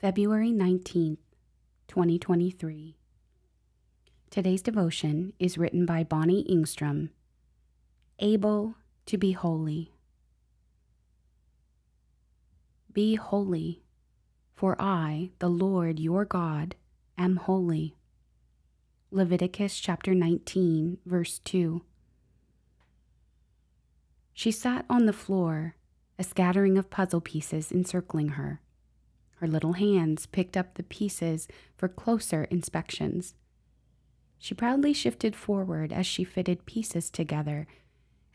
February 19th, 2023. Today's devotion is written by Bonnie Engstrom. Able to be holy. Be holy, for I, the Lord your God, am holy. Leviticus chapter 19, verse 2. She sat on the floor, a scattering of puzzle pieces encircling her. Her little hands picked up the pieces for closer inspections. She proudly shifted forward as she fitted pieces together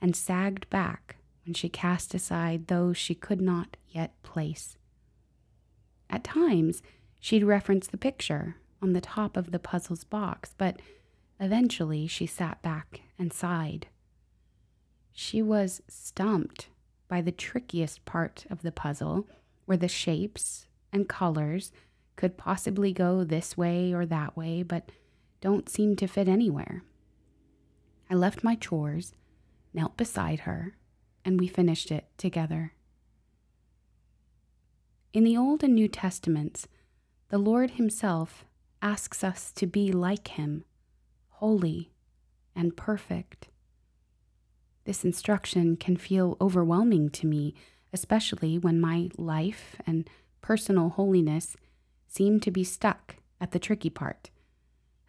and sagged back when she cast aside those she could not yet place. At times, she'd reference the picture on the top of the puzzle's box, but eventually she sat back and sighed. She was stumped by the trickiest part of the puzzle, where the shapes and colors could possibly go this way or that way, but don't seem to fit anywhere. I left my chores, knelt beside her, and we finished it together. In the Old and New Testaments, the Lord Himself asks us to be like Him, holy and perfect. This instruction can feel overwhelming to me, especially when my life and personal holiness seem to be stuck at the tricky part.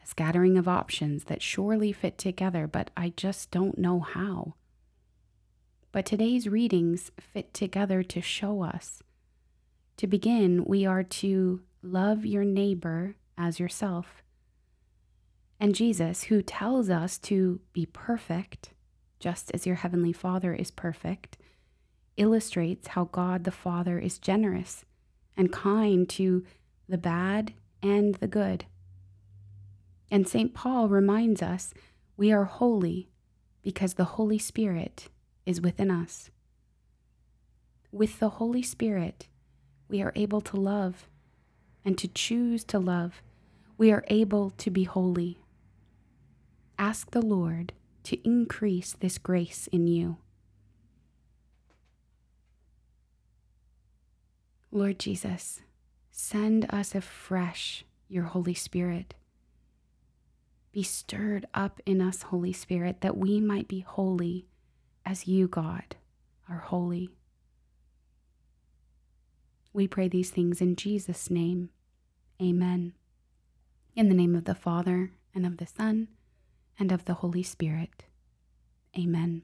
A scattering of options that surely fit together, but I just don't know how. But today's readings fit together to show us. To begin, we are to love your neighbor as yourself. And Jesus, who tells us to be perfect, just as your heavenly Father is perfect, illustrates how God the Father is generous and kind to the bad and the good. And St. Paul reminds us we are holy because the Holy Spirit is within us. With the Holy Spirit, we are able to love and to choose to love. We are able to be holy. Ask the Lord to increase this grace in you. Lord Jesus, send us afresh your Holy Spirit. Be stirred up in us, Holy Spirit, that we might be holy as you, God, are holy. We pray these things in Jesus' name. Amen. In the name of the Father, and of the Son, and of the Holy Spirit. Amen.